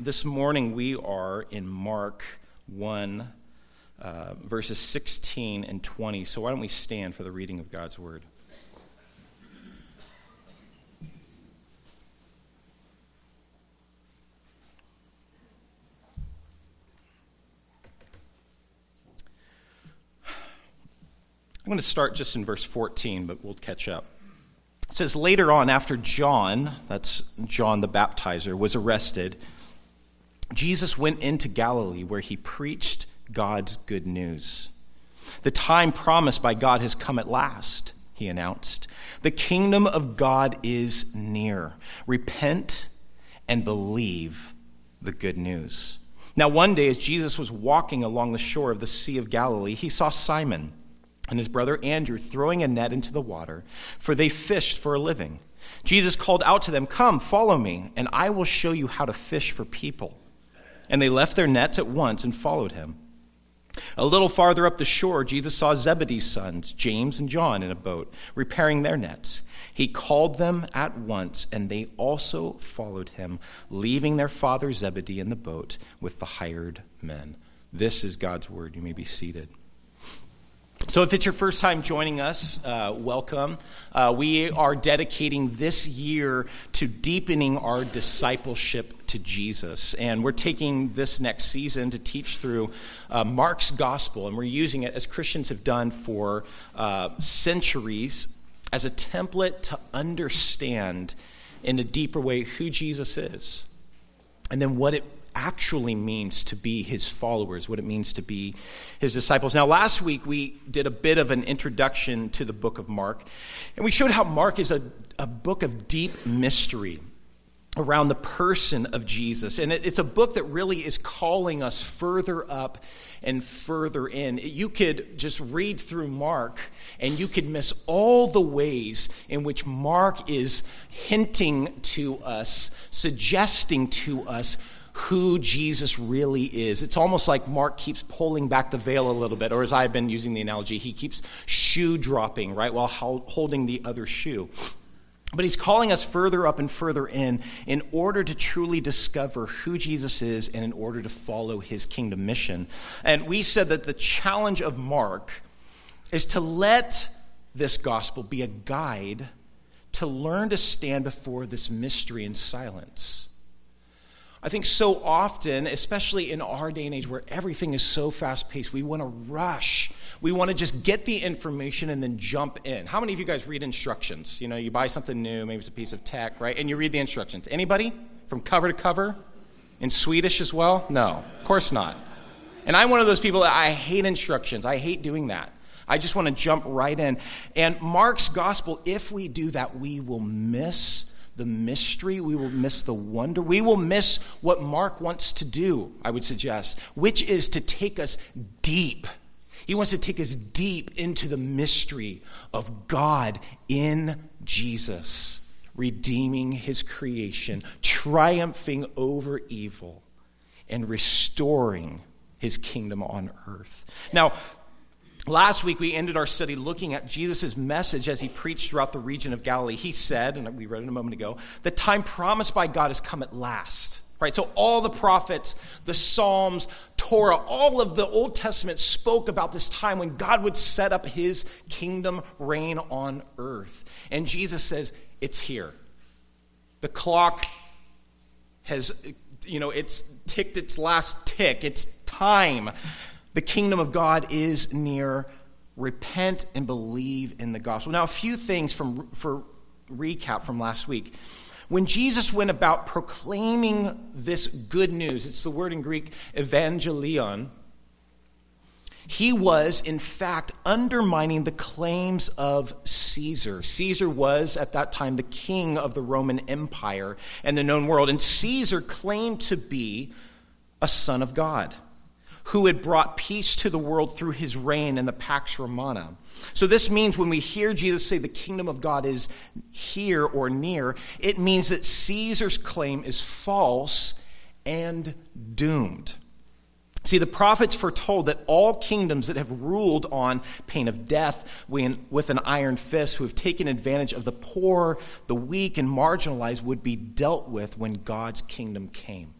this morning we are in Mark 1, uh, verses 16 and 20. So why don't we stand for the reading of God's word? I'm going to start just in verse 14, but we'll catch up. It says, Later on, after John, that's John the baptizer, was arrested, Jesus went into Galilee where he preached God's good news. The time promised by God has come at last, he announced. The kingdom of God is near. Repent and believe the good news. Now, one day, as Jesus was walking along the shore of the Sea of Galilee, he saw Simon and his brother Andrew throwing a net into the water, for they fished for a living. Jesus called out to them, Come, follow me, and I will show you how to fish for people. And they left their nets at once and followed him. A little farther up the shore, Jesus saw Zebedee's sons, James and John, in a boat, repairing their nets. He called them at once, and they also followed him, leaving their father Zebedee in the boat with the hired men. This is God's word. You may be seated. So, if it's your first time joining us, uh, welcome. Uh, we are dedicating this year to deepening our discipleship to Jesus. And we're taking this next season to teach through uh, Mark's gospel, and we're using it as Christians have done for uh, centuries as a template to understand in a deeper way who Jesus is and then what it actually means to be his followers, what it means to be his disciples. Now, last week we did a bit of an introduction to the book of Mark, and we showed how Mark is a, a book of deep mystery around the person of Jesus. And it, it's a book that really is calling us further up and further in. You could just read through Mark and you could miss all the ways in which Mark is hinting to us, suggesting to us who Jesus really is. It's almost like Mark keeps pulling back the veil a little bit, or as I've been using the analogy, he keeps shoe dropping, right, while holding the other shoe. But he's calling us further up and further in in order to truly discover who Jesus is and in order to follow his kingdom mission. And we said that the challenge of Mark is to let this gospel be a guide to learn to stand before this mystery in silence I think so often, especially in our day and age where everything is so fast paced, we want to rush. We want to just get the information and then jump in. How many of you guys read instructions? You know, you buy something new, maybe it's a piece of tech, right? And you read the instructions. Anybody? From cover to cover? In Swedish as well? No, of course not. And I'm one of those people that I hate instructions. I hate doing that. I just want to jump right in. And Mark's gospel, if we do that, we will miss the mystery, we will miss the wonder, we will miss what Mark wants to do, I would suggest, which is to take us deep. He wants to take us deep into the mystery of God in Jesus, redeeming his creation, triumphing over evil, and restoring his kingdom on earth. Now, Last week, we ended our study looking at Jesus' message as he preached throughout the region of Galilee. He said, and we read it a moment ago, the time promised by God has come at last. Right? So, all the prophets, the Psalms, Torah, all of the Old Testament spoke about this time when God would set up his kingdom reign on earth. And Jesus says, It's here. The clock has, you know, it's ticked its last tick. It's time. The kingdom of God is near. Repent and believe in the gospel. Now, a few things from, for recap from last week. When Jesus went about proclaiming this good news, it's the word in Greek evangelion, he was, in fact, undermining the claims of Caesar. Caesar was, at that time, the king of the Roman Empire and the known world. And Caesar claimed to be a son of God who had brought peace to the world through his reign in the Pax Romana. So, this means when we hear Jesus say the kingdom of God is here or near, it means that Caesar's claim is false and doomed. See, the prophets foretold that all kingdoms that have ruled on pain of death with an iron fist, who have taken advantage of the poor, the weak, and marginalized, would be dealt with when God's kingdom came.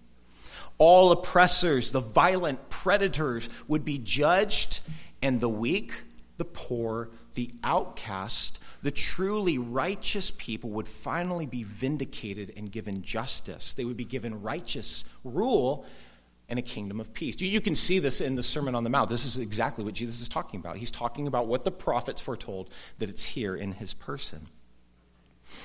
All oppressors, the violent predators would be judged, and the weak, the poor, the outcast, the truly righteous people would finally be vindicated and given justice. They would be given righteous rule and a kingdom of peace. You can see this in the Sermon on the Mount. This is exactly what Jesus is talking about. He's talking about what the prophets foretold that it's here in his person.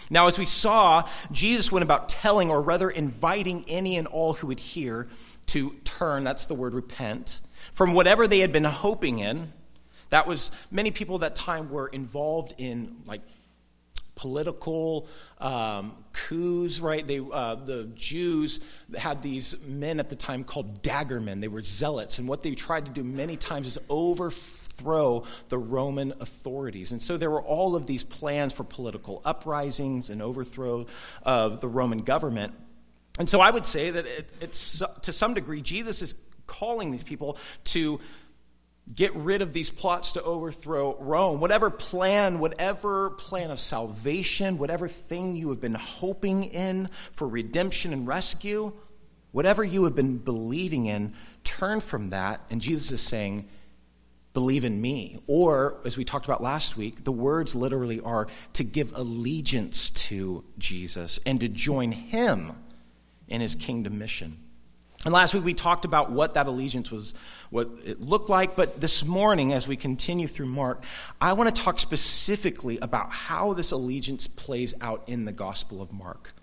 Now, as we saw, Jesus went about telling, or rather inviting any and all who would hear to turn, that's the word repent, from whatever they had been hoping in. That was, many people at that time were involved in like political um, coups, right? They, uh, the Jews had these men at the time called daggermen. They were zealots, and what they tried to do many times is overthrow the Roman authorities. And so there were all of these plans for political uprisings and overthrow of the Roman government. And so I would say that it, it's to some degree, Jesus is calling these people to get rid of these plots to overthrow Rome. Whatever plan, whatever plan of salvation, whatever thing you have been hoping in for redemption and rescue, whatever you have been believing in, turn from that. And Jesus is saying, believe in me. Or, as we talked about last week, the words literally are to give allegiance to Jesus and to join him in his kingdom mission. And last week we talked about what that allegiance was, what it looked like. But this morning, as we continue through Mark, I want to talk specifically about how this allegiance plays out in the Gospel of Mark.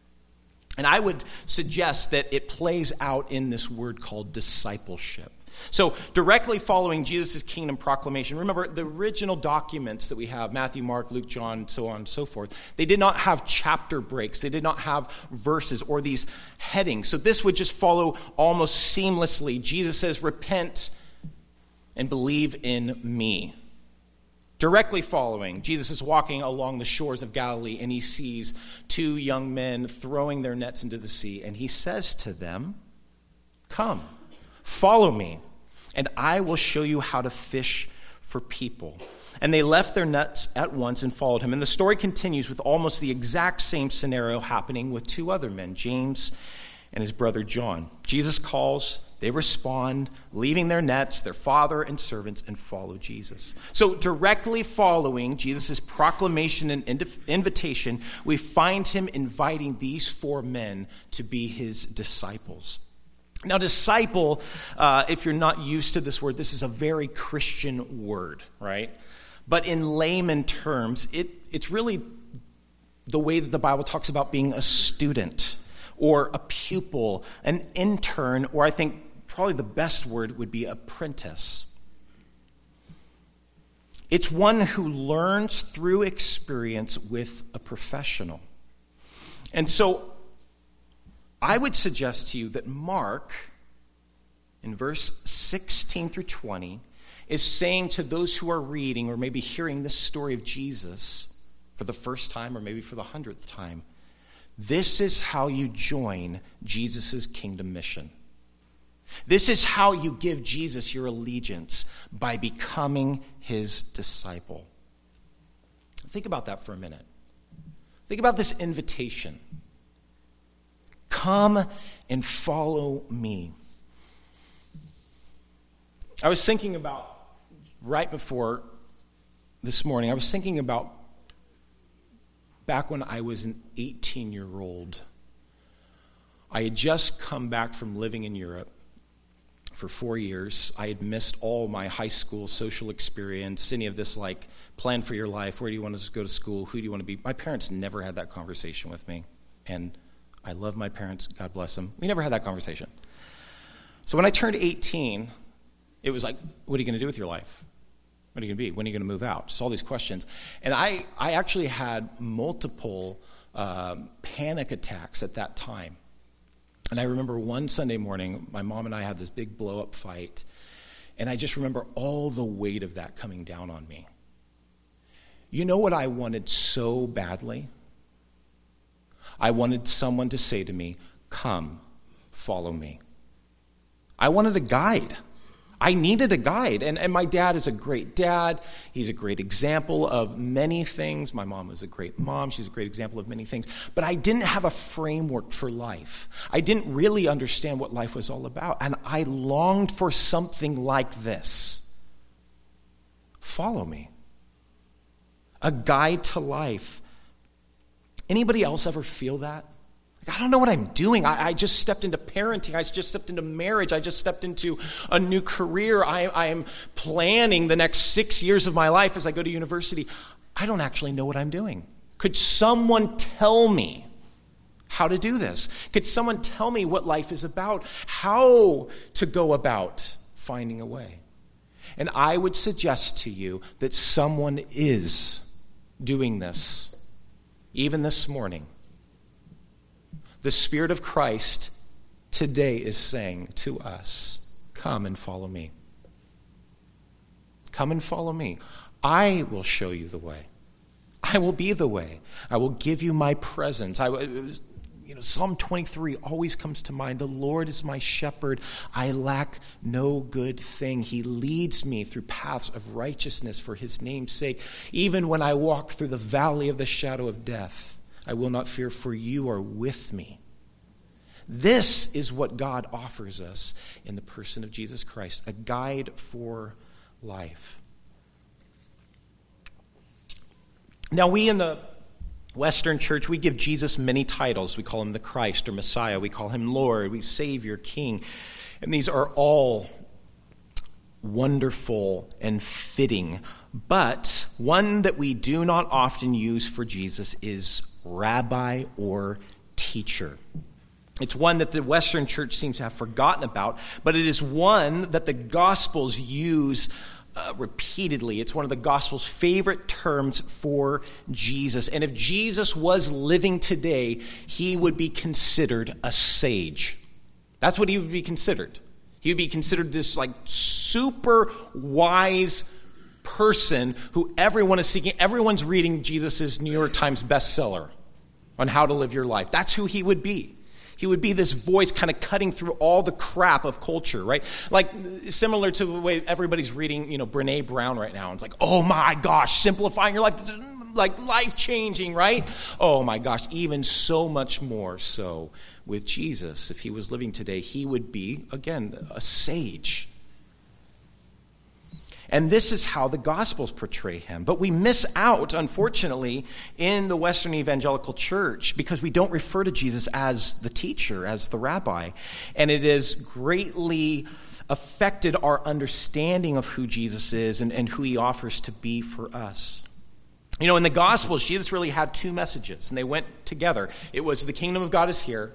And I would suggest that it plays out in this word called discipleship. So, directly following Jesus' kingdom proclamation, remember the original documents that we have Matthew, Mark, Luke, John, so on and so forth they did not have chapter breaks, they did not have verses or these headings. So, this would just follow almost seamlessly. Jesus says, Repent and believe in me. Directly following, Jesus is walking along the shores of Galilee and he sees two young men throwing their nets into the sea, and he says to them, Come. Follow me, and I will show you how to fish for people. And they left their nets at once and followed him. And the story continues with almost the exact same scenario happening with two other men, James and his brother John. Jesus calls, they respond, leaving their nets, their father and servants, and follow Jesus. So, directly following Jesus' proclamation and invitation, we find him inviting these four men to be his disciples. Now, disciple, uh, if you're not used to this word, this is a very Christian word, right? But in layman terms, it, it's really the way that the Bible talks about being a student or a pupil, an intern, or I think probably the best word would be apprentice. It's one who learns through experience with a professional. And so I would suggest to you that Mark, in verse 16 through 20, is saying to those who are reading or maybe hearing this story of Jesus for the first time or maybe for the hundredth time, this is how you join Jesus' kingdom mission. This is how you give Jesus your allegiance by becoming his disciple. Think about that for a minute. Think about this invitation. Come and follow me. I was thinking about, right before this morning, I was thinking about back when I was an 18 year old. I had just come back from living in Europe for four years. I had missed all my high school social experience, any of this like plan for your life, where do you want to go to school, who do you want to be. My parents never had that conversation with me. And I love my parents, God bless them. We never had that conversation. So when I turned 18, it was like, what are you going to do with your life? What are you going to be? When are you going to move out? Just all these questions. And I, I actually had multiple um, panic attacks at that time. And I remember one Sunday morning, my mom and I had this big blow up fight. And I just remember all the weight of that coming down on me. You know what I wanted so badly? I wanted someone to say to me, Come, follow me. I wanted a guide. I needed a guide. And, and my dad is a great dad. He's a great example of many things. My mom was a great mom. She's a great example of many things. But I didn't have a framework for life. I didn't really understand what life was all about. And I longed for something like this follow me, a guide to life. Anybody else ever feel that? Like, I don't know what I'm doing. I, I, just stepped into parenting. I just stepped into marriage. I just stepped into a new career. I, I am planning the next six years of my life as I go to university. I don't actually know what I'm doing. Could someone tell me how to do this? Could someone tell me what life is about? How to go about finding a way? And I would suggest to you that someone is doing this, even this morning. The Spirit of Christ today is saying to us, Come and follow me. Come and follow me. I will show you the way. I will be the way. I will give you my presence. I, you know, Psalm 23 always comes to mind. The Lord is my shepherd. I lack no good thing. He leads me through paths of righteousness for his name's sake. Even when I walk through the valley of the shadow of death, I will not fear, for you are with me. This is what God offers us in the person of Jesus Christ a guide for life. Now, we in the Western church, we give Jesus many titles. We call him the Christ or Messiah. We call him Lord, we Savior, King. And these are all wonderful and fitting. But one that we do not often use for Jesus is rabbi or teacher. It's one that the Western church seems to have forgotten about, but it is one that the Gospels use uh, repeatedly. It's one of the Gospel's favorite terms for Jesus. And if Jesus was living today, he would be considered a sage. That's what he would be considered. He would be considered this like super wise person who everyone is seeking. Everyone's reading Jesus' New York Times bestseller on how to live your life. That's who he would be. He would be this voice kind of cutting through all the crap of culture, right? Like similar to the way everybody's reading, you know, Brene Brown right now. And It's like, oh my gosh, simplifying your life, like life changing, right? Oh my gosh, even so much more so with Jesus. If he was living today, he would be, again, a sage and this is how the Gospels portray him. But we miss out, unfortunately, in the Western evangelical church because we don't refer to Jesus as the teacher, as the rabbi. And it has greatly affected our understanding of who Jesus is and, and who he offers to be for us. You know, in the Gospels, Jesus really had two messages, and they went together. It was the kingdom of God is here,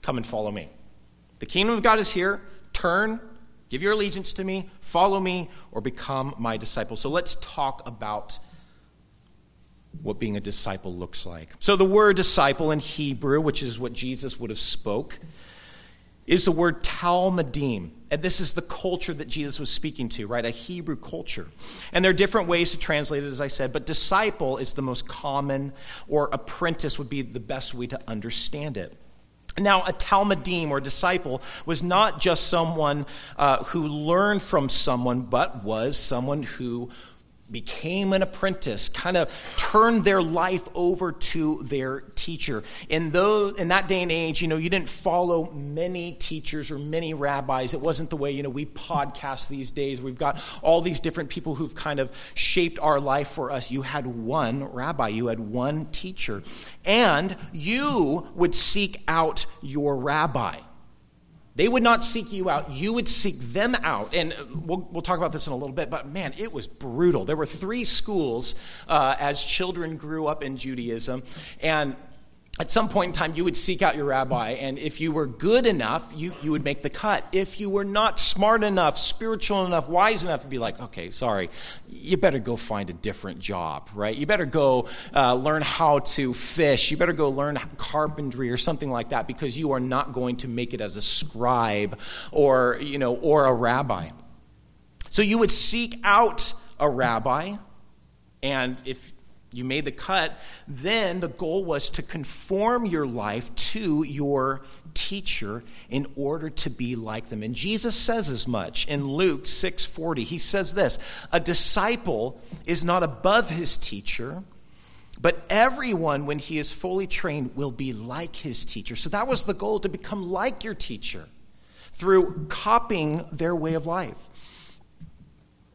come and follow me. The kingdom of God is here, turn, give your allegiance to me, Follow me or become my disciple. So let's talk about what being a disciple looks like. So the word disciple in Hebrew, which is what Jesus would have spoke, is the word talmidim. And this is the culture that Jesus was speaking to, right? A Hebrew culture. And there are different ways to translate it, as I said, but disciple is the most common, or apprentice would be the best way to understand it. Now, a talmidim or disciple was not just someone uh, who learned from someone, but was someone who became an apprentice, kind of turned their life over to their teacher. In those in that day and age, you know, you didn't follow many teachers or many rabbis. It wasn't the way, you know, we podcast these days. We've got all these different people who've kind of shaped our life for us. You had one rabbi, you had one teacher, and you would seek out your rabbi. They would not seek you out. You would seek them out. And we'll, we'll talk about this in a little bit, but man, it was brutal. There were three schools uh, as children grew up in Judaism. And at some point in time, you would seek out your rabbi, and if you were good enough, you, you would make the cut. If you were not smart enough, spiritual enough, wise enough, to be like, okay, sorry, you better go find a different job, right? You better go uh, learn how to fish. You better go learn carpentry or something like that because you are not going to make it as a scribe or, you know, or a rabbi. So you would seek out a rabbi, and if you made the cut, then the goal was to conform your life to your teacher in order to be like them. And Jesus says as much in Luke 6:40. He says this, "A disciple is not above his teacher, but everyone when he is fully trained will be like his teacher." So that was the goal to become like your teacher through copying their way of life.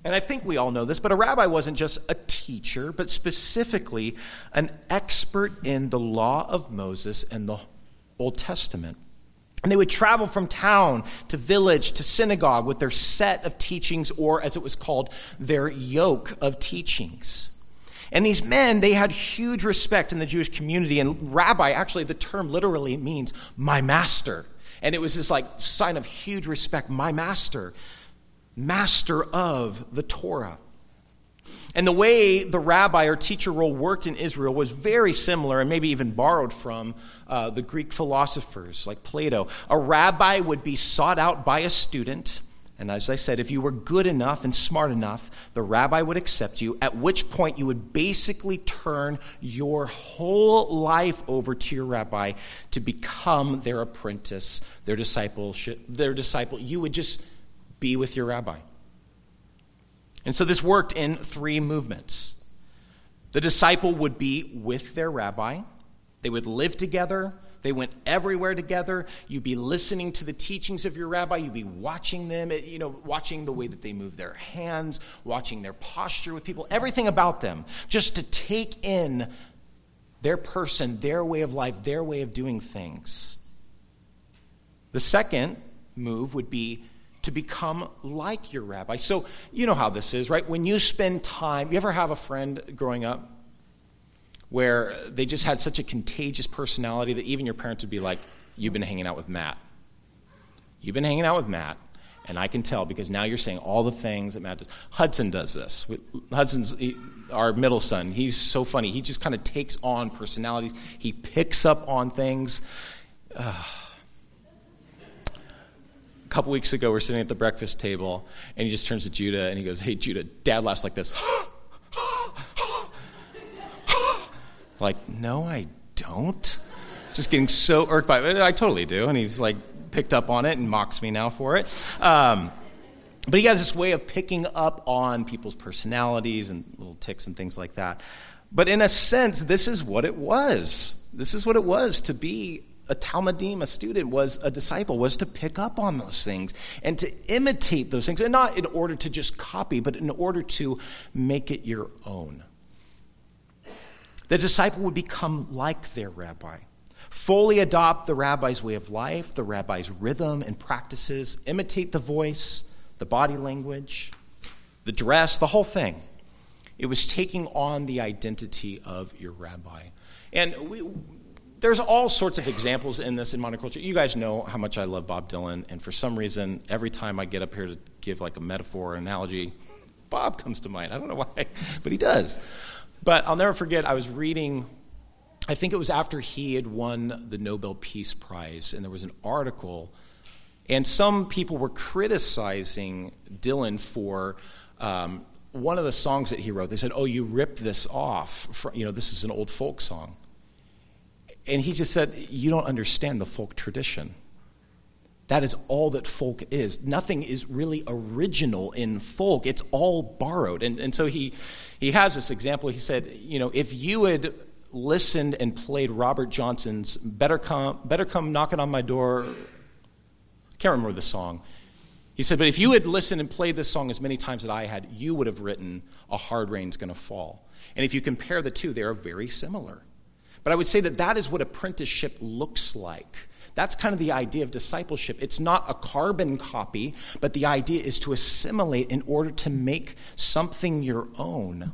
And I think we all know this, but a rabbi wasn't just a teacher, but specifically an expert in the law of Moses and the Old Testament. And they would travel from town to village to synagogue with their set of teachings, or as it was called, their yoke of teachings. And these men, they had huge respect in the Jewish community. And rabbi, actually, the term literally means my master. And it was this like sign of huge respect, my master master of the Torah. And the way the rabbi or teacher role worked in Israel was very similar and maybe even borrowed from uh, the Greek philosophers like Plato. A rabbi would be sought out by a student. And as I said, if you were good enough and smart enough, the rabbi would accept you, at which point you would basically turn your whole life over to your rabbi to become their apprentice, their their disciple. You would just be with your rabbi. And so this worked in three movements. The disciple would be with their rabbi, they would live together. They went everywhere together. You'd be listening to the teachings of your rabbi. You'd be watching them, eh, you know, watching the way that they move their hands, watching their posture with people, everything about them, just to take in their person, their way of life, their way of doing things. The second move would be to become like your rabbi. So, you know how this is, right? When you spend time, you ever have a friend growing up where they just had such a contagious personality that even your parents would be like, You've been hanging out with Matt. You've been hanging out with Matt, and I can tell because now you're saying all the things that Matt does. Hudson does this. Hudson's he, our middle son. He's so funny. He just kind of takes on personalities, he picks up on things. Uh, couple weeks ago, we're sitting at the breakfast table, and he just turns to Judah and he goes, Hey, Judah, dad laughs like this. like, no, I don't. Just getting so irked by it. I totally do. And he's like picked up on it and mocks me now for it. Um, but he has this way of picking up on people's personalities and little ticks and things like that. But in a sense, this is what it was. This is what it was to be a talmidim, a student, was a disciple, was to pick up on those things and to imitate those things, and not in order to just copy, but in order to make it your own. The disciple would become like their rabbi, fully adopt the rabbi's way of life, the rabbi's rhythm and practices, imitate the voice, the body language, the dress, the whole thing. It was taking on the identity of your rabbi. And we, there's all sorts of examples in this in monoculture. You guys know how much I love Bob Dylan, and for some reason, every time I get up here to give like a metaphor or analogy, Bob comes to mind. I don't know why, but he does. But I'll never forget, I was reading, I think it was after he had won the Nobel Peace Prize, and there was an article, and some people were criticizing Dylan for. Um, one of the songs that he wrote, they said, "Oh, you ripped this off. You know, this is an old folk song." And he just said, You don't understand the folk tradition. That is all that folk is. Nothing is really original in folk, it's all borrowed. And, and so he, he has this example. He said, You know, if you had listened and played Robert Johnson's Better Come, Better Come Knocking on My Door, I can't remember the song. He said, But if you had listened and played this song as many times as I had, you would have written A Hard Rain's Gonna Fall. And if you compare the two, they are very similar. But I would say that that is what apprenticeship looks like. That's kind of the idea of discipleship. It's not a carbon copy, but the idea is to assimilate in order to make something your own,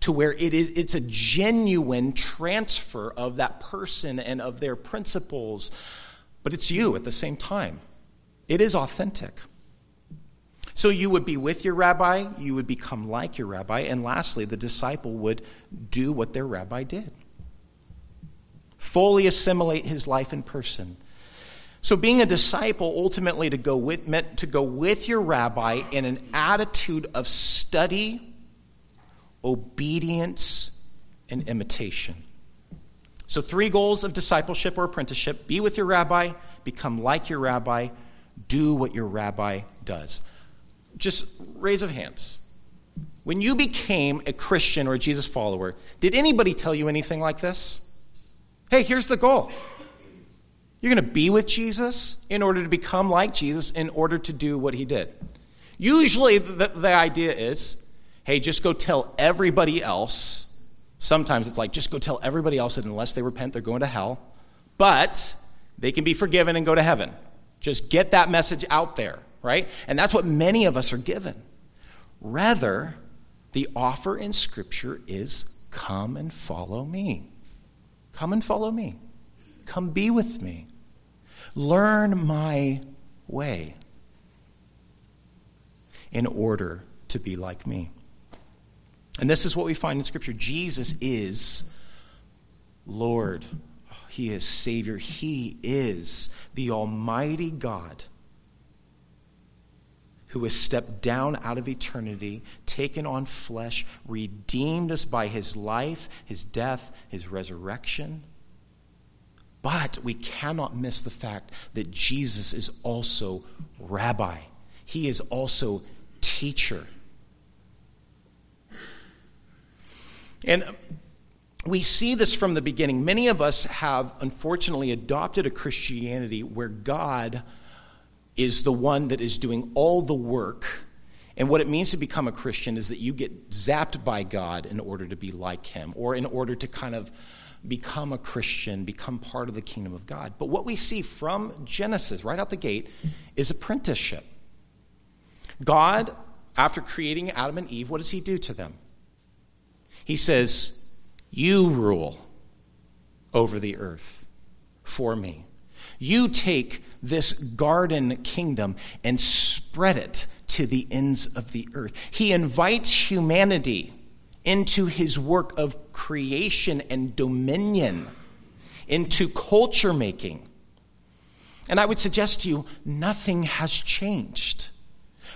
to where it is, it's a genuine transfer of that person and of their principles, but it's you at the same time. It is authentic. So you would be with your rabbi, you would become like your rabbi, and lastly, the disciple would do what their rabbi did fully assimilate his life in person. So, being a disciple ultimately to go with, meant to go with your rabbi in an attitude of study, obedience, and imitation. So, three goals of discipleship or apprenticeship be with your rabbi, become like your rabbi, do what your rabbi does. Just raise of hands. When you became a Christian or a Jesus follower, did anybody tell you anything like this? Hey, here's the goal. You're going to be with Jesus in order to become like Jesus, in order to do what he did. Usually, the, the idea is hey, just go tell everybody else. Sometimes it's like, just go tell everybody else that unless they repent, they're going to hell. But they can be forgiven and go to heaven. Just get that message out there, right? And that's what many of us are given. Rather, the offer in Scripture is come and follow me. Come and follow me. Come be with me. Learn my way in order to be like me. And this is what we find in Scripture Jesus is Lord, He is Savior, He is the Almighty God who has stepped down out of eternity, taken on flesh, redeemed us by his life, his death, his resurrection. But we cannot miss the fact that Jesus is also rabbi, he is also teacher. And um, we see this from the beginning. Many of us have unfortunately adopted a Christianity where God is the one that is doing all the work. And what it means to become a Christian is that you get zapped by God in order to be like Him, or in order to kind of become a Christian, become part of the kingdom of God. But what we see from Genesis, right out the gate, is apprenticeship. God, after creating Adam and Eve, what does He do to them? He says, You rule over the earth for me. You take this garden kingdom and spread it to the ends of the earth. He invites humanity into his work of creation and dominion, into culture making. And I would suggest to you, nothing has changed.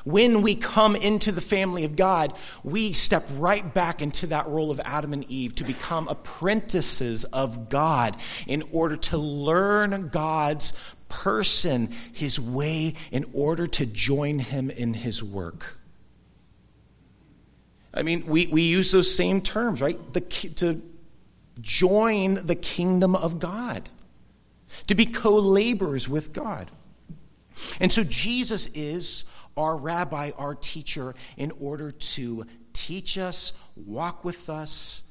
When we come into the family of God, we step right back into that role of Adam and Eve to become apprentices of God in order to learn God's person, his way, in order to join him in his work. I mean, we, we use those same terms, right? The, to join the kingdom of God, to be co laborers with God. And so Jesus is our rabbi, our teacher, in order to teach us, walk with us,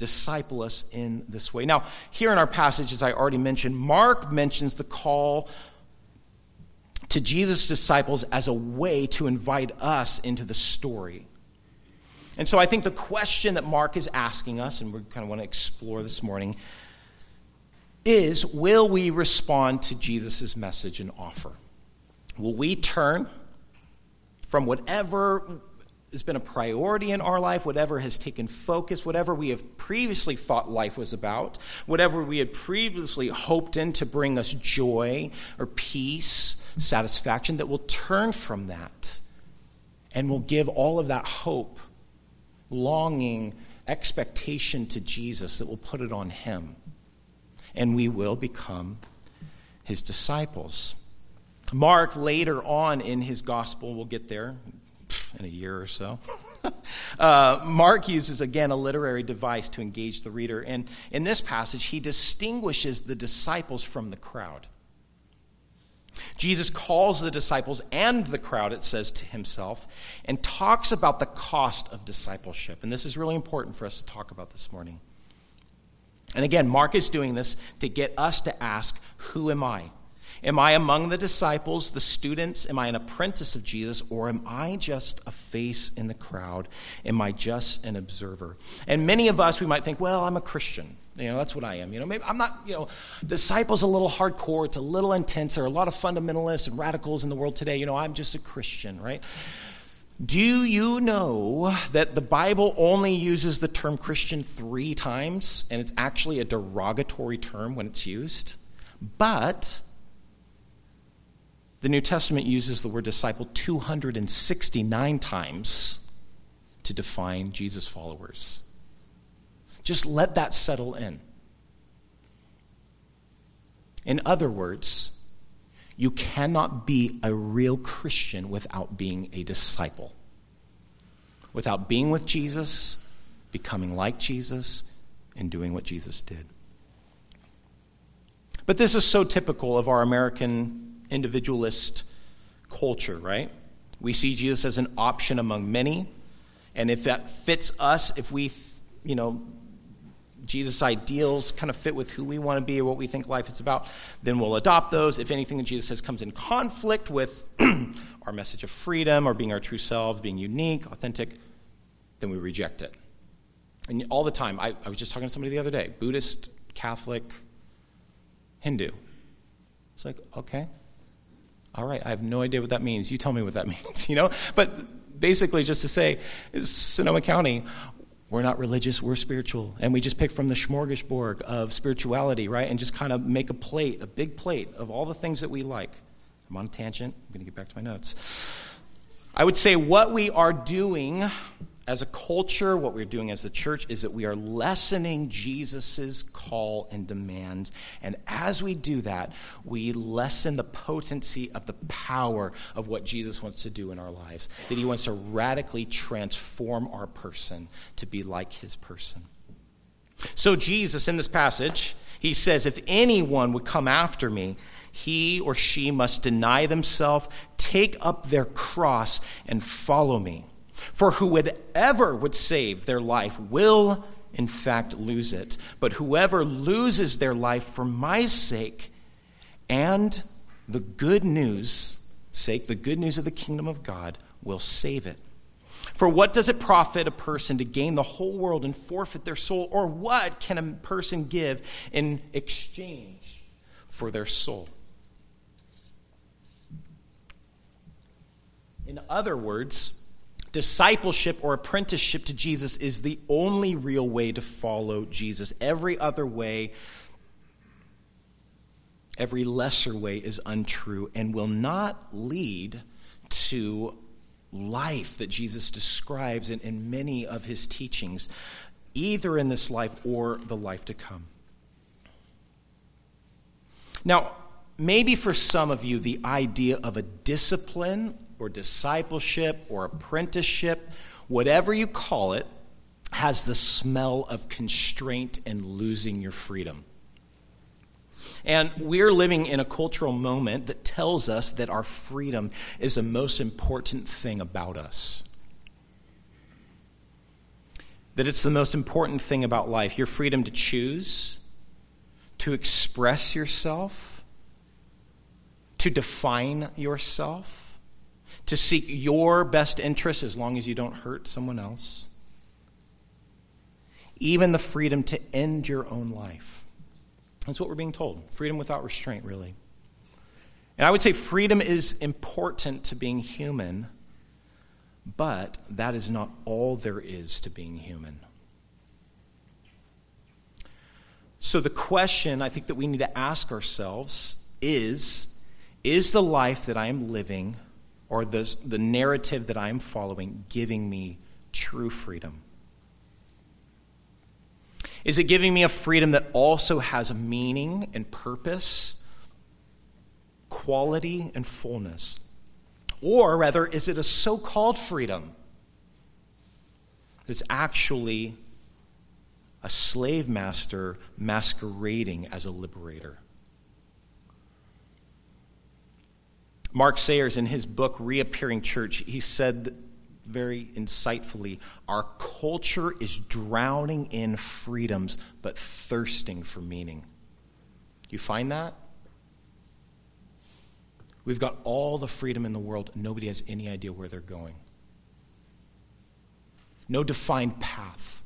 disciple us in this way. Now, here in our passage, as I already mentioned, Mark mentions the call to Jesus' disciples as a way to invite us into the story. And so I think the question that Mark is asking us, and we kind of want to explore this morning, is will we respond to Jesus' message and offer? Will we turn from whatever has been a priority in our life, whatever has taken focus, whatever we have previously thought life was about, whatever we had previously hoped in to bring us joy or peace, satisfaction, that will turn from that and will give all of that hope, longing, expectation to Jesus that will put it on Him. And we will become His disciples. Mark, later on in his gospel, we'll get there in a year or so. uh, Mark uses again a literary device to engage the reader. And in this passage, he distinguishes the disciples from the crowd. Jesus calls the disciples and the crowd, it says, to himself, and talks about the cost of discipleship. And this is really important for us to talk about this morning. And again, Mark is doing this to get us to ask, Who am I? Am I among the disciples, the students? Am I an apprentice of Jesus? Or am I just a face in the crowd? Am I just an observer? And many of us, we might think, well, I'm a Christian. You know, that's what I am. You know, maybe I'm not, you know, disciples a little hardcore, it's a little intense. There are a lot of fundamentalists and radicals in the world today. You know, I'm just a Christian, right? Do you know that the Bible only uses the term Christian three times, and it's actually a derogatory term when it's used? But the New Testament uses the word disciple 269 times to define Jesus' followers. Just let that settle in. In other words, you cannot be a real Christian without being a disciple. Without being with Jesus, becoming like Jesus, and doing what Jesus did. But this is so typical of our American individualist culture, right? We see Jesus as an option among many. And if that fits us, if we, you know, Jesus' ideals kind of fit with who we want to be or what we think life is about, then we'll adopt those. If anything that Jesus says comes in conflict with our message of freedom or being our true selves, being unique, authentic, then we reject it. And all the time, I, I was just talking to somebody the other day Buddhist, Catholic, Hindu. It's like, okay, all right, I have no idea what that means. You tell me what that means, you know? But basically, just to say, Sonoma County, we're not religious, we're spiritual. And we just pick from the smorgasbord of spirituality, right? And just kind of make a plate, a big plate of all the things that we like. I'm on a tangent. I'm going to get back to my notes. I would say what we are doing as a culture, what we're doing as the church is that we are lessening Jesus' call and demand. And as we do that, we lessen the potency of the power of what Jesus wants to do in our lives. That he wants to radically transform our person to be like his person. So, Jesus, in this passage, he says, If anyone would come after me, he or she must deny themselves, take up their cross, and follow me. For whoever would save their life will, in fact, lose it. But whoever loses their life for my sake and the good news sake, the good news of the kingdom of God, will save it. For what does it profit a person to gain the whole world and forfeit their soul? Or what can a person give in exchange for their soul? In other words, Discipleship or apprenticeship to Jesus is the only real way to follow Jesus. Every other way, every lesser way is untrue and will not lead to life that Jesus describes in, in many of his teachings, either in this life or the life to come. Now, maybe for some of you, the idea of a discipline or discipleship or apprenticeship, whatever you call it, has the smell of constraint and losing your freedom. And we're living in a cultural moment that tells us that our freedom is the most important thing about us. That it's the most important thing about life your freedom to choose, to express yourself, to define yourself to seek your best interest as long as you don't hurt someone else. Even the freedom to end your own life. That's what we're being told. Freedom without restraint, really. And I would say freedom is important to being human, but that is not all there is to being human. So the question I think that we need to ask ourselves is Is the life that I am living or the, the narrative that I'm following giving me true freedom? Is it giving me a freedom that also has a meaning and purpose, quality and fullness? Or rather, is it a so called freedom that's actually a slave master masquerading as a liberator? Mark Sayers, in his book Reappearing Church, he said very insightfully our culture is drowning in freedoms but thirsting for meaning. You find that? We've got all the freedom in the world, nobody has any idea where they're going. No defined path.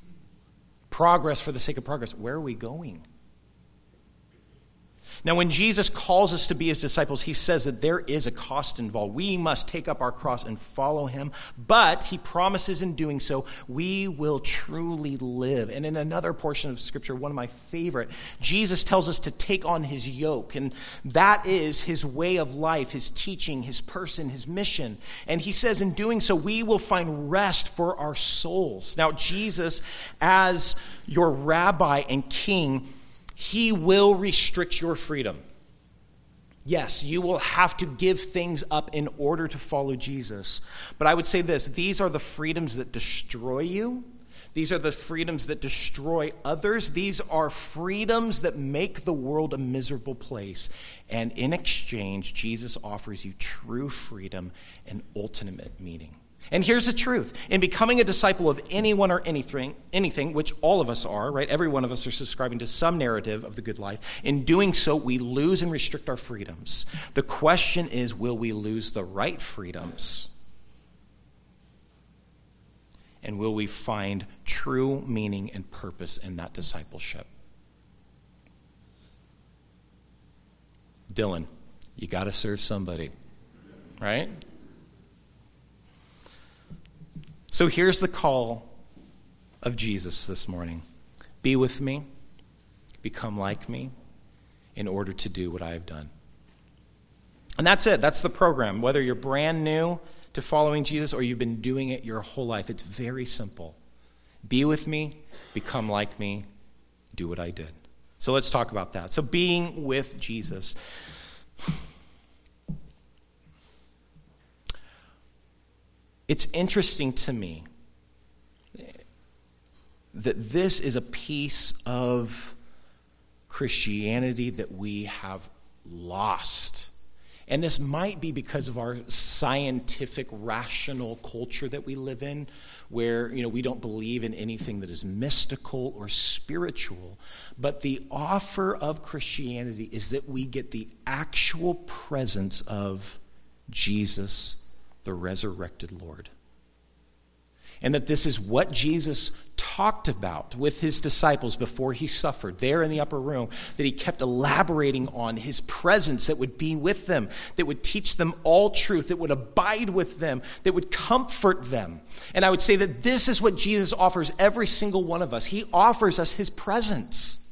Progress for the sake of progress. Where are we going? Now, when Jesus calls us to be his disciples, he says that there is a cost involved. We must take up our cross and follow him, but he promises in doing so, we will truly live. And in another portion of scripture, one of my favorite, Jesus tells us to take on his yoke, and that is his way of life, his teaching, his person, his mission. And he says in doing so, we will find rest for our souls. Now, Jesus, as your rabbi and king, he will restrict your freedom. Yes, you will have to give things up in order to follow Jesus. But I would say this these are the freedoms that destroy you. These are the freedoms that destroy others. These are freedoms that make the world a miserable place. And in exchange, Jesus offers you true freedom and ultimate meaning. And here's the truth in becoming a disciple of anyone or anything, anything, which all of us are, right? Every one of us are subscribing to some narrative of the good life. In doing so, we lose and restrict our freedoms. The question is will we lose the right freedoms? And will we find true meaning and purpose in that discipleship? Dylan, you got to serve somebody, right? So here's the call of Jesus this morning Be with me, become like me, in order to do what I have done. And that's it. That's the program. Whether you're brand new to following Jesus or you've been doing it your whole life, it's very simple. Be with me, become like me, do what I did. So let's talk about that. So, being with Jesus. It's interesting to me that this is a piece of Christianity that we have lost. And this might be because of our scientific, rational culture that we live in, where you know, we don't believe in anything that is mystical or spiritual. But the offer of Christianity is that we get the actual presence of Jesus the resurrected Lord. And that this is what Jesus talked about with his disciples before he suffered there in the upper room, that he kept elaborating on his presence that would be with them, that would teach them all truth, that would abide with them, that would comfort them. And I would say that this is what Jesus offers every single one of us. He offers us his presence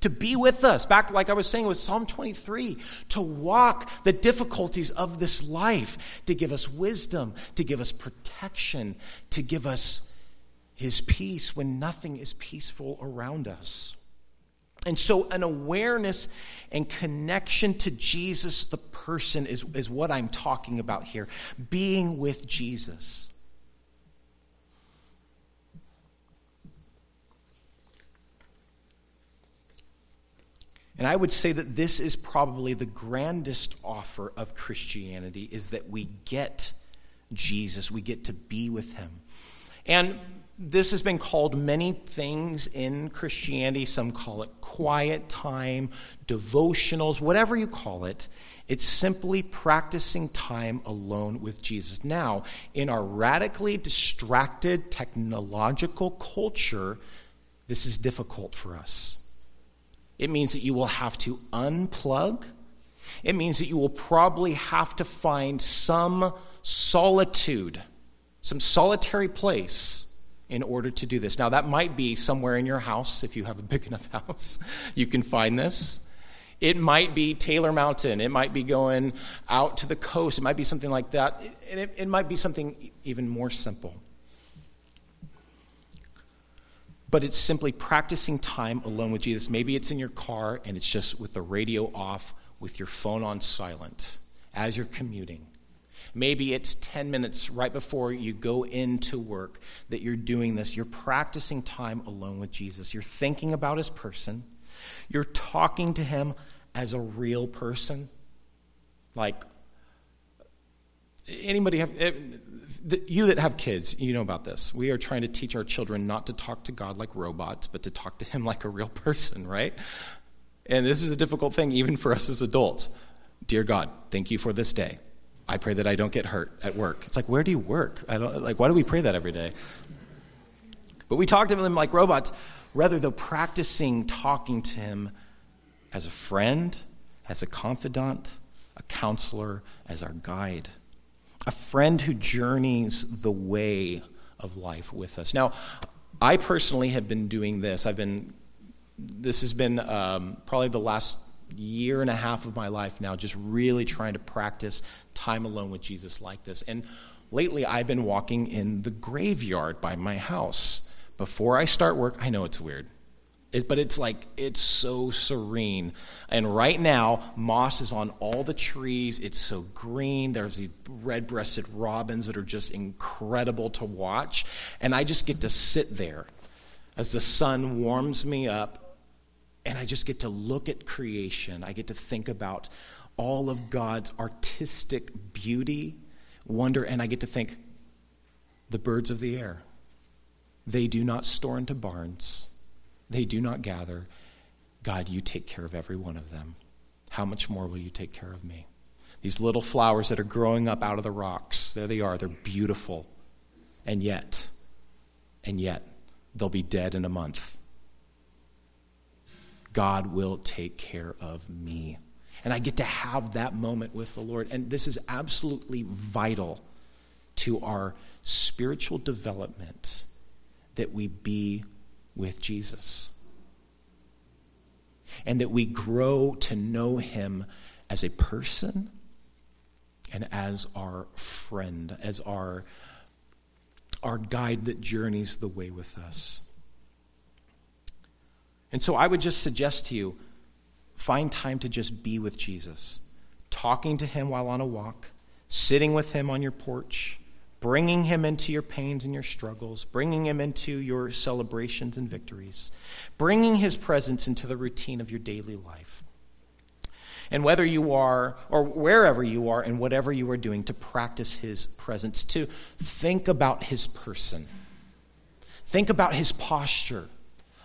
to be with us. Back, like I was saying with Psalm 23, to walk the difficulties of this life, to give us wisdom, to give us protection, to give us his peace when nothing is peaceful around us. And so, an awareness and connection to Jesus, the person, is, is what I'm talking about here. Being with Jesus. And I would say that this is probably the grandest offer of Christianity is that we get Jesus, we get to be with him. And this has been called many things in Christianity. Some call it quiet time, devotionals, whatever you call it. It's simply practicing time alone with Jesus. Now, in our radically distracted technological culture, this is difficult for us. It means that you will have to unplug. It means that you will probably have to find some solitude, some solitary place in order to do this. Now, that might be somewhere in your house, if you have a big enough house, you can find this. It might be Taylor Mountain. It might be going out to the coast. It might be something like that. And it, it might be something even more simple. But it's simply practicing time alone with Jesus. Maybe it's in your car and it's just with the radio off, with your phone on silent as you're commuting. Maybe it's 10 minutes right before you go into work that you're doing this. You're practicing time alone with Jesus. You're thinking about his person. You're talking to him as a real person. Like, anybody have eh, the, you that have kids, you know about this. We are trying to teach our children not to talk to God like robots, but to talk to Him like a real person, right? And this is a difficult thing even for us as adults. Dear God, thank you for this day. I pray that I don't get hurt at work. It's like, where do you work? I don't, like, why do we pray that every day? But we talk to Him like robots, rather than practicing talking to Him as a friend, as a confidant, a counselor, as our guide, a friend who journeys the way of life with us. Now, I personally have been doing this. I've been, this has been um, probably the last year and a half of my life now, just really trying to practice time alone with Jesus like this. And lately, I've been walking in the graveyard by my house. Before I start work, I know it's weird. It, but it's like, it's so serene. And right now, moss is on all the trees. It's so green. There's these red breasted robins that are just incredible to watch. And I just get to sit there as the sun warms me up. And I just get to look at creation. I get to think about all of God's artistic beauty, wonder. And I get to think, the birds of the air, they do not store into barns they do not gather. God, you take care of every one of them. How much more will you take care of me? These little flowers that are growing up out of the rocks, there they are. They're beautiful. And yet, and yet, they'll be dead in a month. God will take care of me. And I get to have that moment with the Lord. And this is absolutely vital to our spiritual development that we be with Jesus. And that we grow to know him as a person and as our friend, as our, our guide that journeys the way with us. And so I would just suggest to you find time to just be with Jesus, talking to him while on a walk, sitting with him on your porch, bringing him into your pains and your struggles, bringing him into your celebrations and victories, bringing his presence into the routine of your daily life. And whether you are, or wherever you are, and whatever you are doing, to practice his presence, to think about his person, think about his posture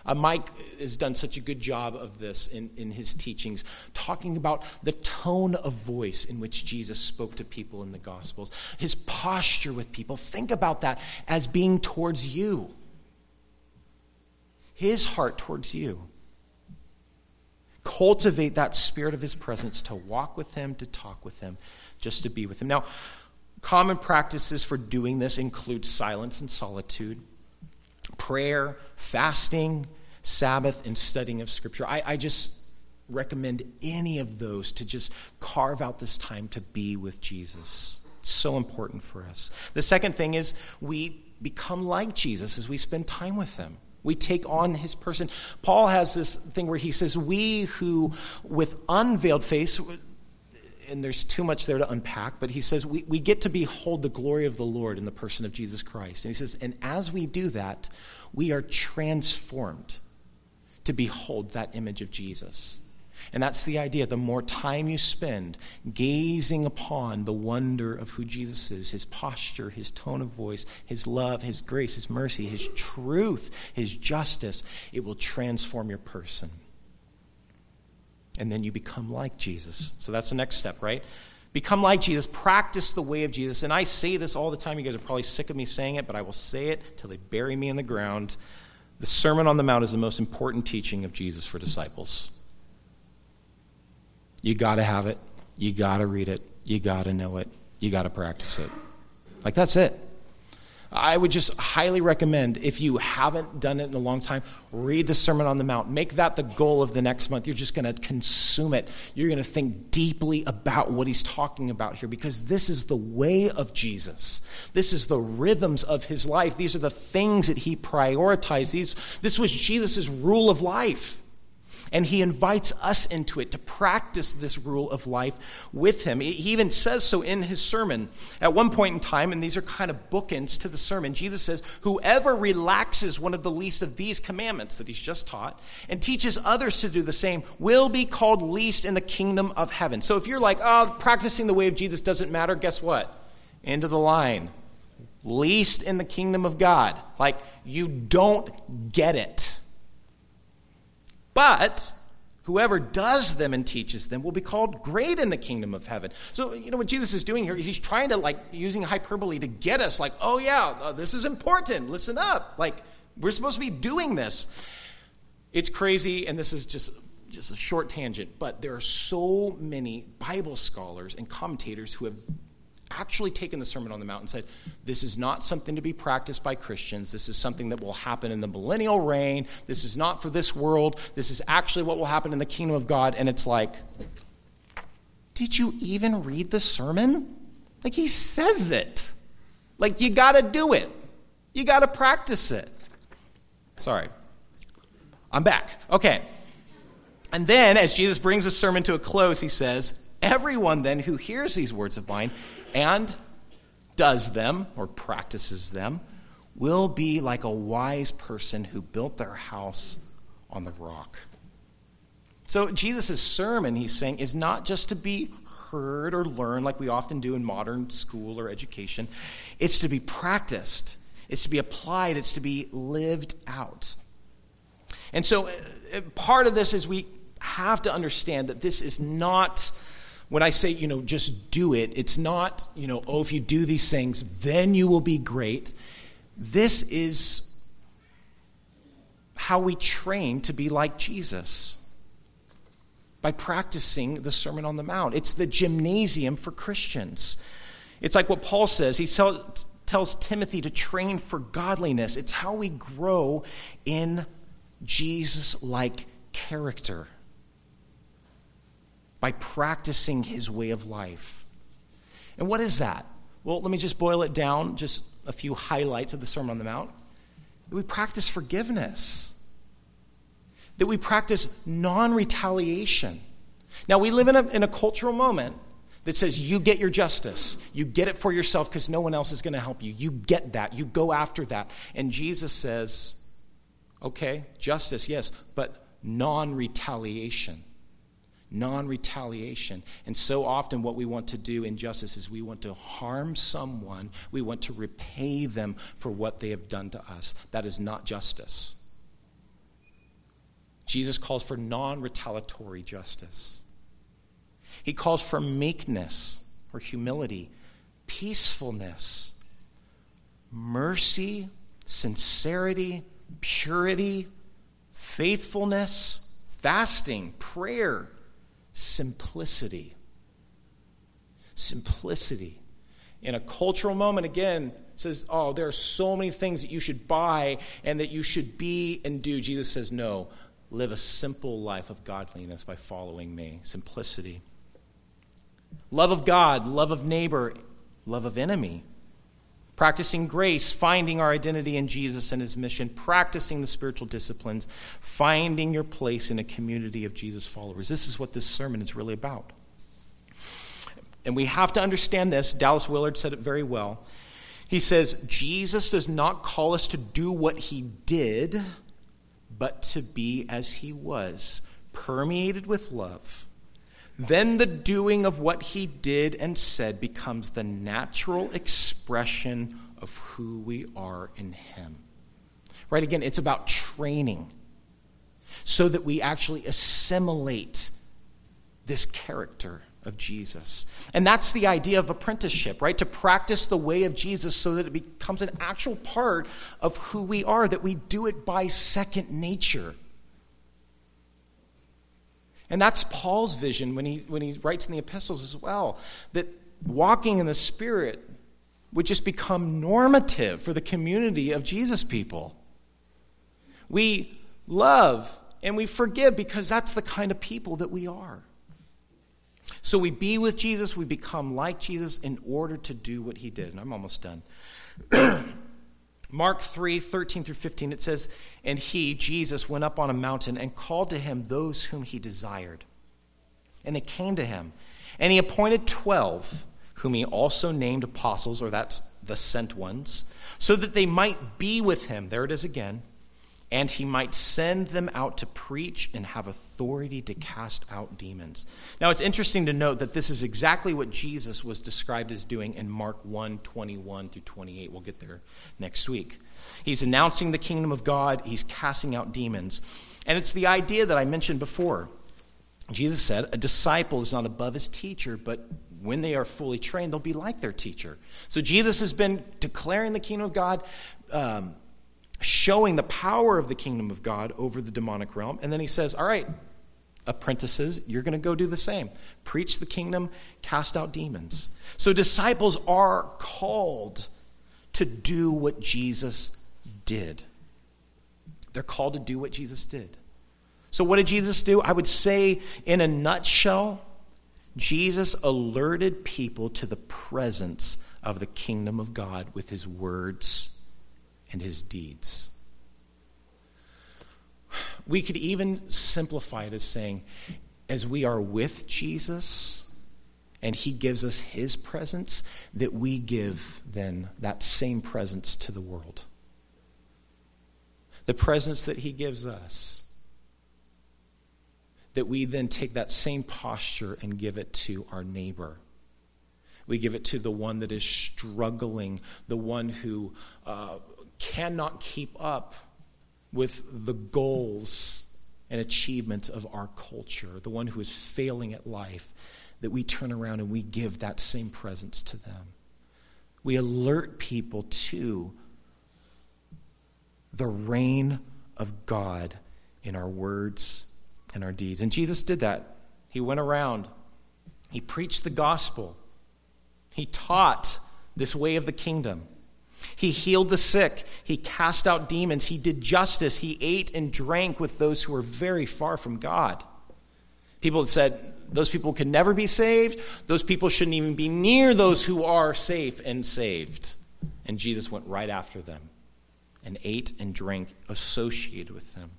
uh, Mike has done such a good job of this in, in his teachings, talking about the tone of voice in which Jesus spoke to people in the Gospels, his posture with people. Think about that as being towards you, his heart towards you. Cultivate that spirit of his presence to walk with him, to talk with him, just to be with him. Now, common practices for doing this include silence and solitude prayer, fasting, Sabbath, and studying of Scripture. I, I just recommend any of those to just carve out this time to be with Jesus. It's so important for us. The second thing is we become like Jesus as we spend time with him. We take on his person. Paul has this thing where he says, We who with unveiled face, and there's too much there to unpack, but he says we, we get to behold the glory of the Lord in the person of Jesus Christ. And he says, and as we do that, we are transformed to behold that image of Jesus. And that's the idea. The more time you spend gazing upon the wonder of who Jesus is, his posture, his tone of voice, his love, his grace, his mercy, his truth, his justice, it will transform your person and then you become like Jesus. So that's the next step, right? Become like Jesus. Practice the way of Jesus. And I say this all the time. You guys are probably sick of me saying it, but I will say it till they bury me in the ground. The Sermon on the Mount is the most important teaching of Jesus for disciples. You got to have it. You got to read it. You got to know it. You got to practice it. Like, that's it. I would just highly recommend, if you haven't done it in a long time, read the Sermon on the Mount. Make that the goal of the next month. You're just going to consume it. You're going to think deeply about what he's talking about here because this is the way of Jesus. This is the rhythms of his life. These are the things that he prioritized. These, this was Jesus' rule of life. And he invites us into it to practice this rule of life with him. He even says so in his sermon. At one point in time, and these are kind of bookends to the sermon, Jesus says, Whoever relaxes one of the least of these commandments that he's just taught and teaches others to do the same will be called least in the kingdom of heaven. So if you're like, oh, practicing the way of Jesus doesn't matter, guess what? End of the line. Least in the kingdom of God. Like, you don't get it. But whoever does them and teaches them will be called great in the kingdom of heaven. So, you know what Jesus is doing here is he's trying to, like, using hyperbole to get us, like, oh, yeah, uh, this is important. Listen up. Like, we're supposed to be doing this. It's crazy, and this is just just a short tangent, but there are so many Bible scholars and commentators who have actually taken the Sermon on the Mount and said, This is not something to be practiced by Christians. This is something that will happen in the millennial reign. This is not for this world. This is actually what will happen in the kingdom of God. And it's like, Did you even read the sermon? Like, he says it. Like, you got to do it, you got to practice it. Sorry. I'm back. Okay. And then, as Jesus brings the sermon to a close, he says, Everyone then who hears these words of mine and does them or practices them will be like a wise person who built their house on the rock. So, Jesus' sermon, he's saying, is not just to be heard or learned like we often do in modern school or education, it's to be practiced, it's to be applied, it's to be lived out. And so, uh, part of this is we have to understand that this is not when I say, you know, just do it, it's not, you know, oh, if you do these things, then you will be great. This is how we train to be like Jesus by practicing the Sermon on the Mount. It's the gymnasium for Christians. It's like what Paul says. He tell, tells Timothy to train for godliness. It's how we grow in Jesus like character by practicing his way of life. And what is that? Well, let me just boil it down, just a few highlights of the Sermon on the Mount. That we practice forgiveness, that we practice non retaliation. Now, we live in a, in a cultural moment that says you get your justice. You get it for yourself because no one else is going to help you. You get that. You go after that. And Jesus says, okay, justice, yes, but non retaliation non retaliation. And so often, what we want to do in justice is we want to harm someone, we want to repay them for what they have done to us. That is not justice. Jesus calls for non retaliatory justice. He calls for meekness or humility, peacefulness, mercy, sincerity, purity, faithfulness, fasting, prayer, simplicity. Simplicity. In a cultural moment, again, says, Oh, there are so many things that you should buy and that you should be and do. Jesus says, No, live a simple life of godliness by following me. Simplicity. Love of God, love of neighbor, love of enemy practicing grace, finding our identity in Jesus and his mission, practicing the spiritual disciplines, finding your place in a community of Jesus followers. This is what this sermon is really about. And we have to understand this. Dallas Willard said it very well. He says, Jesus does not call us to do what he did, but to be as he was, permeated with love. Then the doing of what he did and said becomes the natural expression of who we are in him. Right? Again, it's about training so that we actually assimilate this character of Jesus. And that's the idea of apprenticeship, right? To practice the way of Jesus so that it becomes an actual part of who we are, that we do it by second nature. And that's Paul's vision when he, when he writes in the epistles as well that walking in the Spirit would just become normative for the community of Jesus people. We love and we forgive because that's the kind of people that we are. So we be with Jesus, we become like Jesus in order to do what he did. And I'm almost done. Mark 3 13 through 15, it says, And he, Jesus, went up on a mountain and called to him those whom he desired. And they came to him. And he appointed 12, whom he also named apostles, or that's the sent ones, so that they might be with him. There it is again and he might send them out to preach and have authority to cast out demons. Now, it's interesting to note that this is exactly what Jesus was described as doing in Mark 1 21 through 28. We'll get there next week. He's announcing the kingdom of God, he's casting out demons. And it's the idea that I mentioned before. Jesus said, A disciple is not above his teacher, but when they are fully trained, they'll be like their teacher. So Jesus has been declaring the kingdom of God. Um, showing the power of the kingdom of God over the demonic realm. And then he says, All right, apprentices, you're going to go do the same. Preach the kingdom, cast out demons. So disciples are called to do what Jesus did. They're called to do what Jesus did. So, what did Jesus do? I would say, in a nutshell, Jesus alerted people to the presence of the kingdom of God with his words and his deeds. We could even simplify it as saying, as we are with Jesus and he gives us his presence, that we give then that same presence to the world. The presence that he gives us. That we then take that same posture and give it to our neighbor. We give it to the one that is struggling, the one who uh, cannot keep up with the goals and achievements of our culture, the one who is failing at life, that we turn around and we give that same presence to them. We alert people to the reign of God in our words and our deeds. And Jesus did that. He went around, he preached the gospel, he taught this way of the kingdom. He healed the sick. He cast out demons. He did justice. He ate and drank with those who were very far from God. People had said, those people could never be saved. Those people shouldn't even be near those who are safe and saved. And Jesus went right after them and ate and drank associated with them.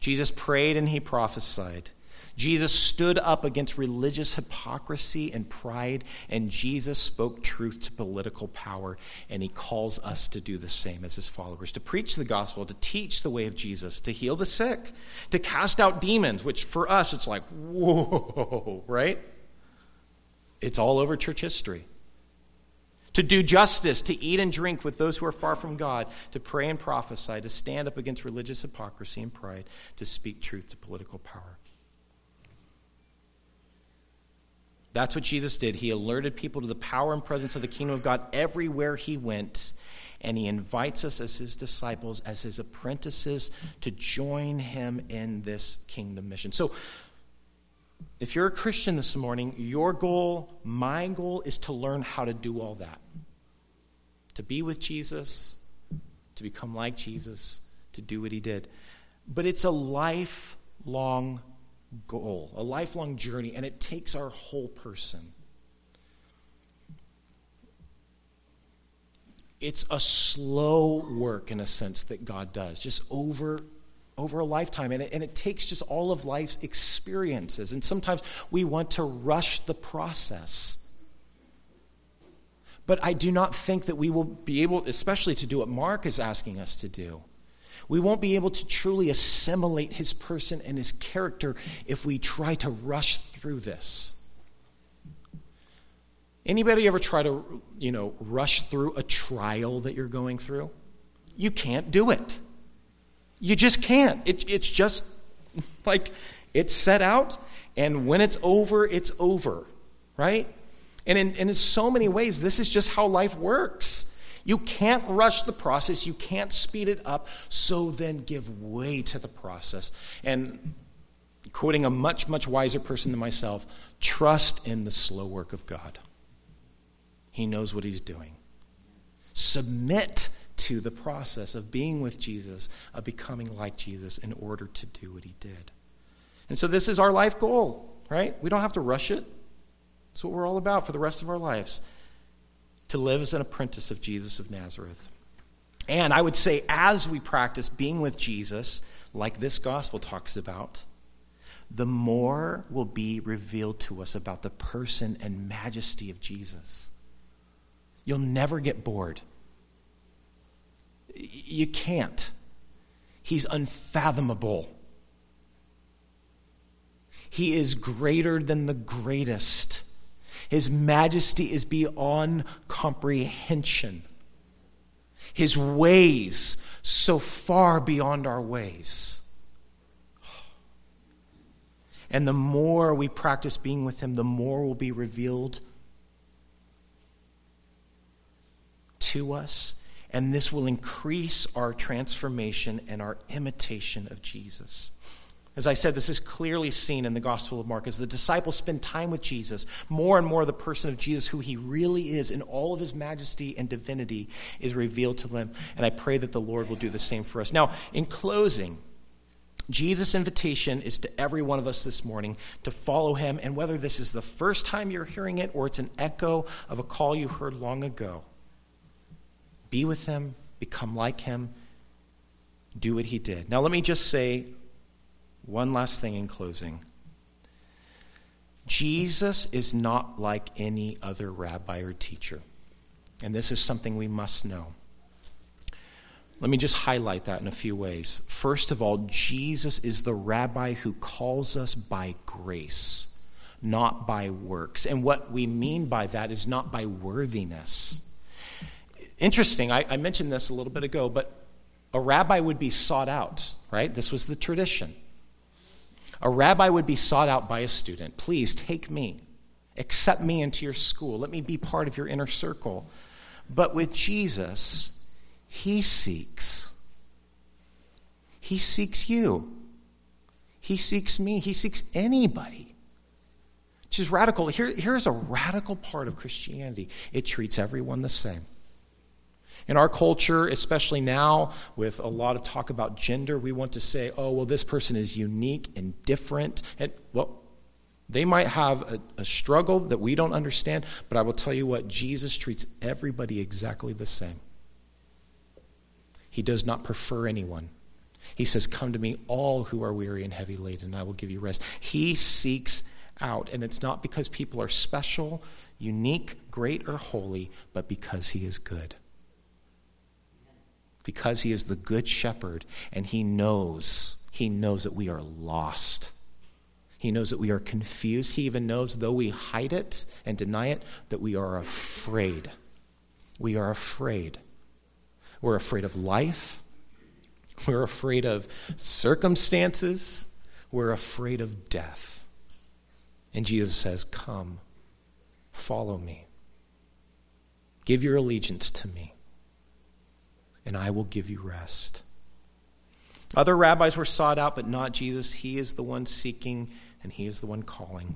Jesus prayed and he prophesied. Jesus stood up against religious hypocrisy and pride, and Jesus spoke truth to political power, and he calls us to do the same as his followers to preach the gospel, to teach the way of Jesus, to heal the sick, to cast out demons, which for us it's like, whoa, right? It's all over church history. To do justice, to eat and drink with those who are far from God, to pray and prophesy, to stand up against religious hypocrisy and pride, to speak truth to political power. That's what Jesus did. He alerted people to the power and presence of the kingdom of God everywhere he went. And he invites us as his disciples, as his apprentices, to join him in this kingdom mission. So, if you're a Christian this morning, your goal, my goal, is to learn how to do all that. To be with Jesus, to become like Jesus, to do what he did. But it's a lifelong goal, a lifelong journey, and it takes our whole person. It's a slow work in a sense that God does, just over over a lifetime. And it, and it takes just all of life's experiences. And sometimes we want to rush the process. But I do not think that we will be able, especially to do what Mark is asking us to do. We won't be able to truly assimilate his person and his character if we try to rush through this. Anybody ever try to, you know, rush through a trial that you're going through? You can't do it. You just can't. It, it's just like it's set out, and when it's over, it's over, right? And in, and in so many ways, this is just how life works. You can't rush the process, you can't speed it up, so then give way to the process. And quoting a much, much wiser person than myself, trust in the slow work of God. He knows what he's doing. Submit to the process of being with Jesus, of becoming like Jesus in order to do what he did. And so this is our life goal, right? We don't have to rush it. That's what we're all about for the rest of our lives to live as an apprentice of Jesus of Nazareth. And I would say, as we practice being with Jesus, like this gospel talks about, the more will be revealed to us about the person and majesty of Jesus. You'll never get bored. You can't. He's unfathomable. He is greater than the greatest. His majesty is beyond comprehension. His ways so far beyond our ways. And the more we practice being with Him, the more will be revealed to us. And this will increase our transformation and our imitation of Jesus. As I said, this is clearly seen in the Gospel of Mark as the disciples spend time with Jesus. More and more, the person of Jesus, who he really is in all of his majesty and divinity, is revealed to them. And I pray that the Lord will do the same for us. Now, in closing, Jesus' invitation is to every one of us this morning to follow him. And whether this is the first time you're hearing it or it's an echo of a call you heard long ago, be with him, become like him, do what he did. Now, let me just say one last thing in closing. Jesus is not like any other rabbi or teacher. And this is something we must know. Let me just highlight that in a few ways. First of all, Jesus is the rabbi who calls us by grace, not by works. And what we mean by that is not by worthiness. Interesting, I, I mentioned this a little bit ago, but a rabbi would be sought out, right? This was the tradition. A rabbi would be sought out by a student. Please take me, accept me into your school, let me be part of your inner circle. But with Jesus, he seeks. He seeks you. He seeks me. He seeks anybody. Which is radical. Here, here's a radical part of Christianity it treats everyone the same. In our culture, especially now, with a lot of talk about gender, we want to say, oh, well, this person is unique and different. And, well, they might have a, a, struggle that we don't understand, but I will tell you what, Jesus treats everybody exactly the same. He does not prefer anyone. He says, Come to me, all who are weary and heavy laden, and I will give you rest. He seeks out, and it's not because people are special, unique, great, or holy, but because He is good because he is the good shepherd and he knows, he knows that we are lost. He knows that we are confused. He even knows, though we hide it and deny it, that we are afraid. We are afraid. We're afraid of life. We're afraid of circumstances. We're afraid of death. And Jesus says, Come, follow me. Give your allegiance to me and I will give you rest. Other rabbis were sought out, but not Jesus. He is the one seeking, and he is the one calling.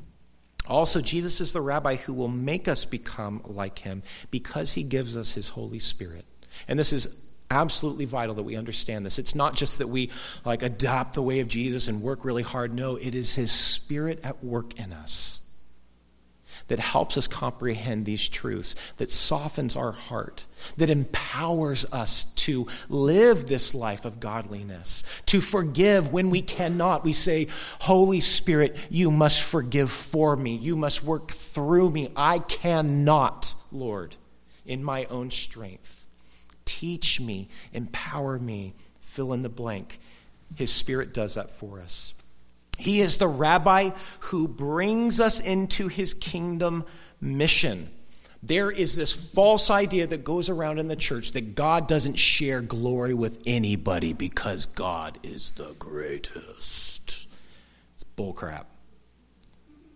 Also, Jesus is the rabbi who will make us become like him because he gives us his Holy Spirit. And this is absolutely vital that we understand this. It's not just that we like adopt the way of Jesus and work really hard. No, it is his spirit at work in us that helps us comprehend these truths, that softens our heart, that empowers us to live this life of godliness, to forgive when we cannot. We say, Holy Spirit, you must forgive for me. You must work through me. I cannot, Lord, in my own strength. Teach me, empower me, fill in the blank. His Spirit does that for us. He is the rabbi who brings us into his kingdom mission. There is this false idea that goes around in the church that God doesn't share glory with anybody because God is the greatest. It's bullcrap.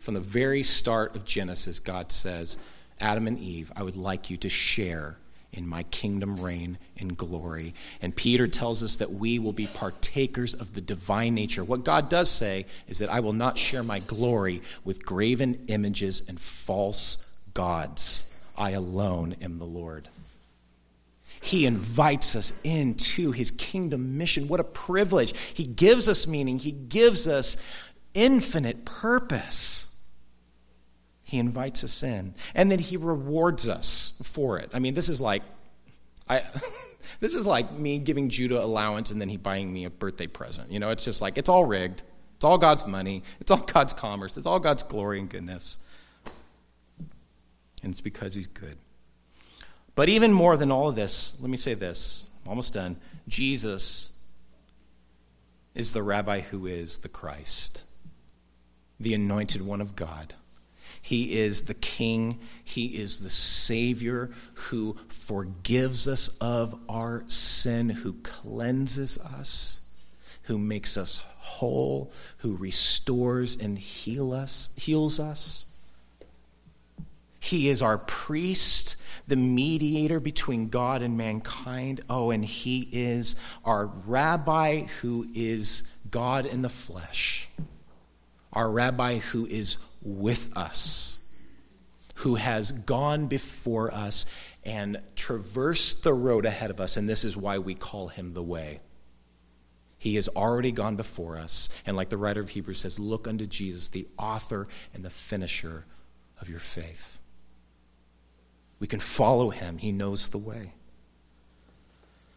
From the very start of Genesis, God says, Adam and Eve, I would like you to share in my kingdom reign in glory. And Peter tells us that we will be partakers of the divine nature. What God does say is that I will not share my glory with graven images and false gods. I alone am the Lord. He invites us into his kingdom mission. What a privilege. He gives us meaning, he gives us infinite purpose. He invites us in, and then he rewards us for it. I mean, this is like, I. this is like me giving Judah allowance and then he buying me a birthday present. You know, it's just like, it's all rigged. It's all God's money. It's all God's commerce. It's all God's glory and goodness. And it's because he's good. But even more than all of this, let me say this. I'm almost done. Jesus is the rabbi who is the Christ, the anointed one of God. He is the King. He is the Savior who forgives us of our sin, who cleanses us, who makes us whole, who restores and heal us, heals us. He is our priest the mediator between God and mankind. Oh, and he is our rabbi who is God in the flesh, our rabbi who is with us, who has gone before us and traversed the road ahead of us. And this is why we call him the way. He has already gone before us. And like the writer of Hebrews says, look unto Jesus, the author and the finisher of your faith. We can follow him, he knows the way.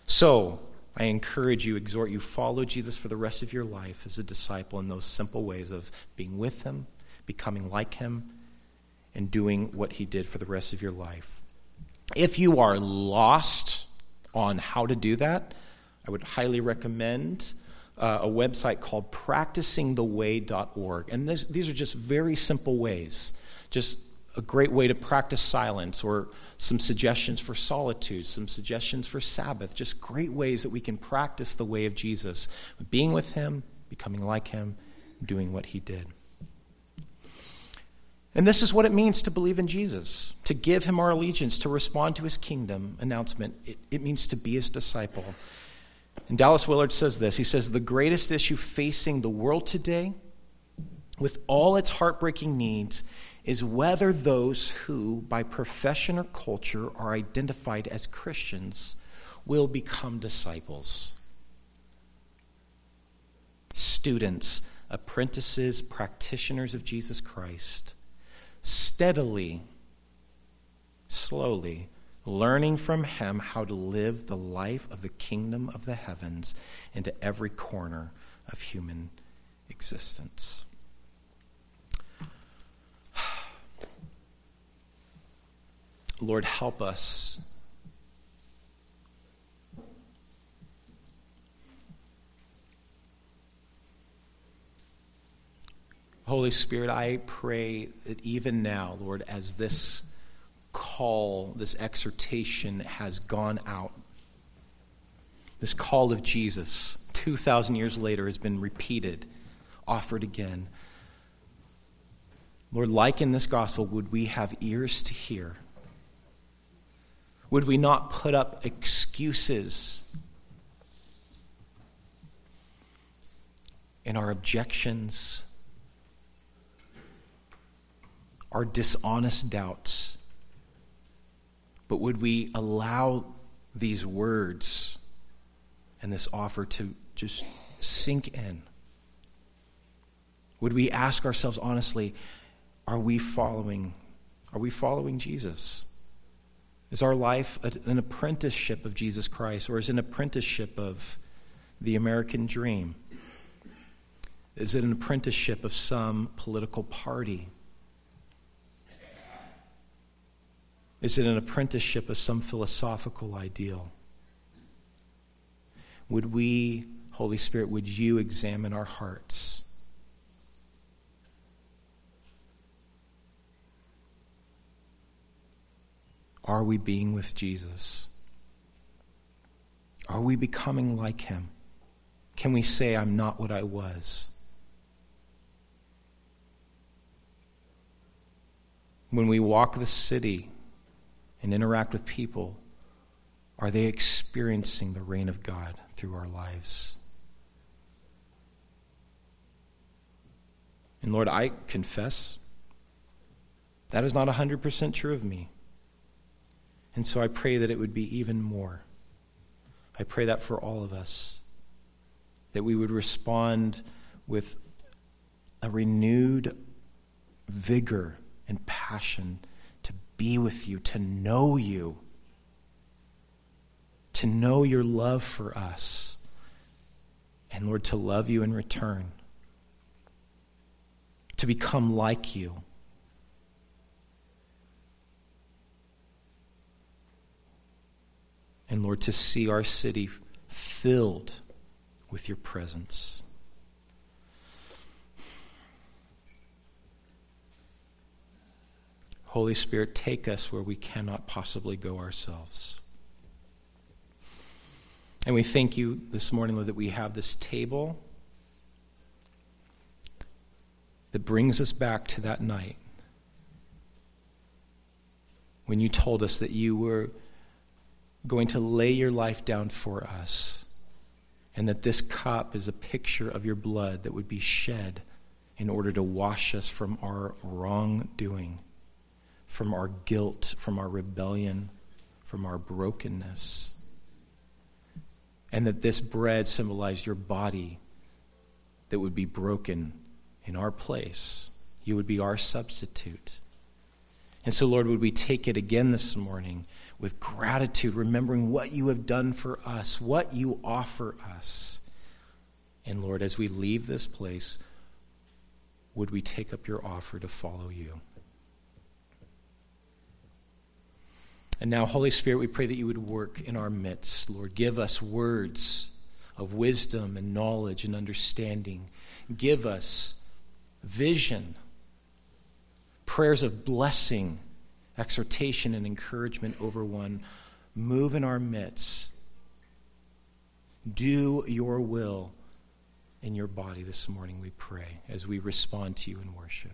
So, I encourage you, exhort you, follow Jesus for the rest of your life as a disciple in those simple ways of being with him, becoming like him, and doing what he did for the rest of your life. If you are lost on how to do that, I would highly recommend uh, a website called practicingtheway.org. And this, these are just very simple ways, just a great way to practice silence, or some suggestions for solitude, some suggestions for Sabbath, just great ways that we can practice the way of Jesus, being with Him, becoming like Him, doing what He did. And this is what it means to believe in Jesus, to give Him our allegiance, to respond to His kingdom announcement. It, it means to be His disciple. And Dallas Willard says this He says, The greatest issue facing the world today, with all its heartbreaking needs, is whether those who, by profession or culture, are identified as Christians will become disciples. Students, apprentices, practitioners of Jesus Christ, steadily, slowly, learning from him how to live the life of the kingdom of the heavens into every corner of human existence. Lord, help us. Holy Spirit, I pray that even now, Lord, as this call, this exhortation has gone out. This call of Jesus, 2,000 years later, has been repeated, offered again. Lord, like in this gospel, would we have ears to hear? Would we not put up excuses in our objections, our dishonest doubts? But would we allow these words and this offer to just sink in? Would we ask ourselves honestly, are we following are we following Jesus? Is our life an apprenticeship of Jesus Christ or is it an apprenticeship of the American dream? Is it an apprenticeship of some political party? Is it an apprenticeship of some philosophical ideal? Would we, Holy Spirit, would you examine our hearts? Are we being with Jesus? Are we becoming like him? Can we say, I'm not what I was? When we walk the city, and interact with people, are they experiencing the reign of God through our lives? And Lord, I confess that is not 100% true of me. And so I pray that it would be even more. I pray that for all of us, that we would respond with a renewed vigor and passion be with you, to know you, to know your love for us, and Lord, to love you in return, to become like you. And Lord, to see our city filled with your presence. Holy Spirit, take us where we cannot possibly go ourselves. And we thank you this morning, Lord, that we have this table that brings us back to that night when you told us that you were going to lay your life down for us, and that this cup is a picture of your blood that would be shed in order to wash us from our wrongdoing, from our guilt, from our rebellion, from our brokenness. And that this bread symbolized your body that would be broken in our place. You would be our substitute. And so, Lord, would we take it again this morning with gratitude, remembering what you have done for us, what you offer us. And Lord, as we leave this place, would we take up your offer to follow you? And now, Holy Spirit, we pray that you would work in our midst. Lord, give us words of wisdom and knowledge and understanding. Give us vision prayers of blessing, exhortation, and encouragement over one. Move in our midst. Do your will in your body this morning, we pray, as we respond to you in worship.